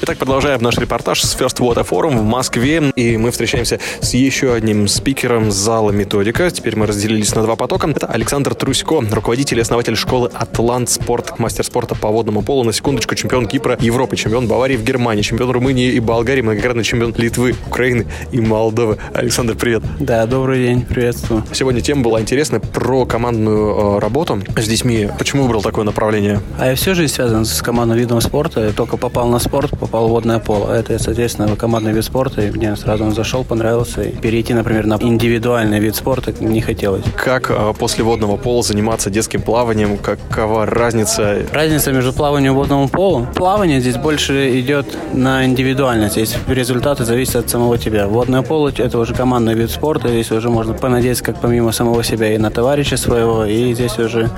Итак, продолжаем наш репортаж с First Water Forum в Москве. И мы встречаемся с еще одним спикером зала «Методика». Теперь мы разделились на два потока. Это Александр Трусько, руководитель и основатель школы «Атлант Спорт», мастер спорта по водному полу, на секундочку, чемпион Кипра, Европы, чемпион Баварии в Германии, чемпион Румынии и Болгарии, многократный чемпион Литвы, Украины и Молдовы. Александр, привет. Да, добрый день, приветствую. Сегодня тема была интересная про командную э, работу с детьми. Почему выбрал такое направление? А я всю жизнь связан с командным видом спорта. Я только попал на спорт, попал в водное поло. Это, соответственно, командный вид спорта, и мне сразу он зашел, понравился. И перейти, например, на индивидуальный вид спорта не хотелось. Как э, после водного пола заниматься детским плаванием? Какова разница? Разница между плаванием и водному полу? Плавание здесь больше идет на индивидуальность. Здесь результаты зависят от самого тебя. Водное поло – это уже командный вид спорта. Здесь уже можно понадеяться как помимо самого себя и на товарища своего. И здесь уже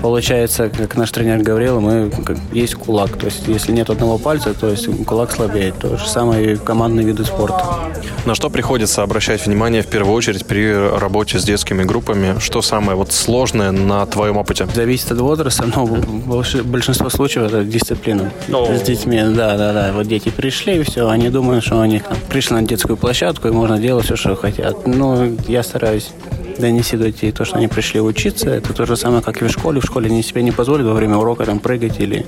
получается, как наш тренер говорил, мы есть кулак. То есть если нет одного пальца, то есть кулак слабеет. То же самое и командные виды спорта. На что приходится обращать внимание в первую очередь при работе с детскими группами? Что самое вот сложное на твоем опыте? Зависит от возраста, но больш- большинство случаев это дисциплина. С детьми, да, да, да. Вот дети пришли, и все, они думают, что они пришли на детскую площадку и можно делать все, что хотят. Ну, я стараюсь донести до детей то, что они пришли учиться. Это то же самое, как и в школе. В школе они себе не позволят во время урока там прыгать или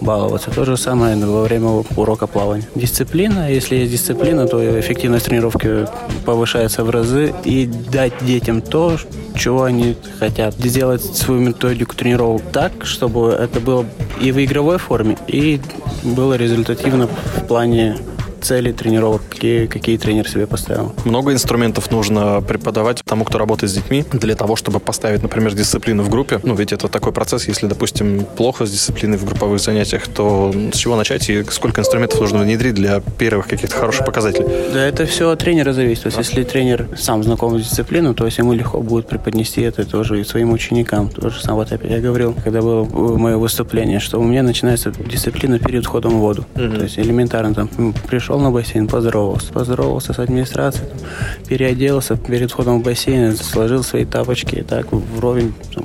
баловаться. То же самое во время урока плавания. Дисциплина. Если есть дисциплина, то эффективность тренировки повышается в разы. И дать детям то, чего они хотят. Сделать свою методику тренировок так, чтобы это было и в игровой форме, и было результативно в плане цели тренировок, какие, какие тренер себе поставил. Много инструментов нужно преподавать тому, кто работает с детьми, для того, чтобы поставить, например, дисциплину в группе. Ну, ведь это такой процесс, если, допустим, плохо с дисциплиной в групповых занятиях, то с чего начать и сколько инструментов нужно внедрить для первых каких-то хороших показателей? Да, это все от тренера зависит. То есть, если тренер сам знаком с дисциплиной, то есть ему легко будет преподнести это тоже и своим ученикам. То же самое, вот я говорил, когда было мое выступление, что у меня начинается дисциплина перед входом в воду. То есть элементарно там м, пришел на бассейн, поздоровался. Поздоровался с администрацией, переоделся перед входом в бассейн, сложил свои тапочки и так вровень там,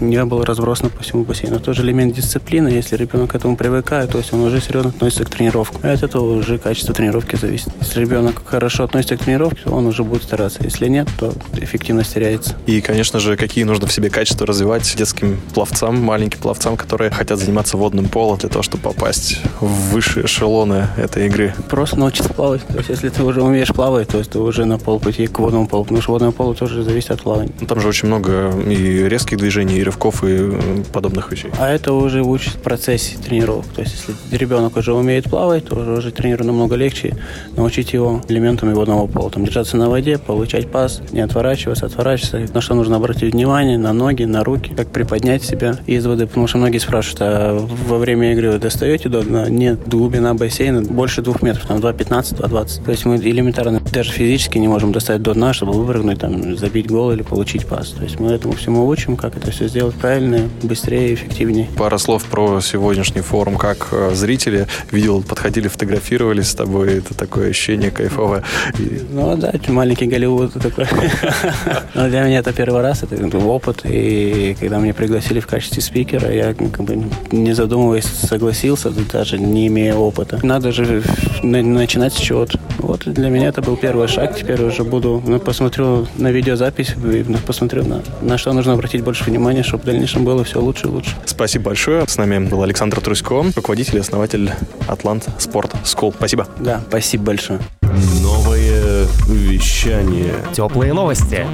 не было разбросано по всему бассейну. Тоже элемент дисциплины. Если ребенок к этому привыкает, то есть он уже серьезно относится к тренировкам. А от этого уже качество тренировки зависит. Если ребенок хорошо относится к тренировке, то он уже будет стараться. Если нет, то эффективность теряется. И, конечно же, какие нужно в себе качества развивать детским пловцам, маленьким пловцам, которые хотят заниматься водным полом для того, чтобы попасть в высшие эшелоны этой игры. Просто научиться плавать. То есть, если ты уже умеешь плавать, то есть ты уже на полпути к водному полу. Потому что водное поло тоже зависит от плавания. Ну, Там же очень много и резких движений, и рывков, и подобных вещей. А это уже учит в процессе тренировок. То есть, если ребенок уже умеет плавать, то уже, тренеру намного легче научить его элементам водного пола. Там, держаться на воде, получать пас, не отворачиваться, отворачиваться. На что нужно обратить внимание, на ноги, на руки, как приподнять себя из воды. Потому что многие спрашивают, а во время игры вы достаете до дна? Нет, глубина бассейна больше двух метров, там 2,15, 2,20. То есть мы элементарно даже физически не можем достать до дна, чтобы выпрыгнуть, там, забить гол или получить пас. То есть мы этому всему учим, как это все сделать правильно, быстрее, эффективнее. Пара слов про сегодняшний форум. Как э, зрители, видел, подходили, фотографировались с тобой. Это такое ощущение кайфовое. Ну да, маленький Голливуд такой. Но для меня это первый раз, это опыт. И когда меня пригласили в качестве спикера, я как бы не задумываясь согласился, даже не имея опыта. Надо же на- начинать с чего-то. Вот для меня это был первый шаг. Теперь уже буду, ну, посмотрю на видеозапись, ну, посмотрю на, на что нужно обратить больше внимания, чтобы в дальнейшем было все лучше и лучше. Спасибо большое. С нами был Александр Трусько, руководитель и основатель Атлант Sport School. Спасибо. Да, спасибо большое. Новое вещание. Теплые новости.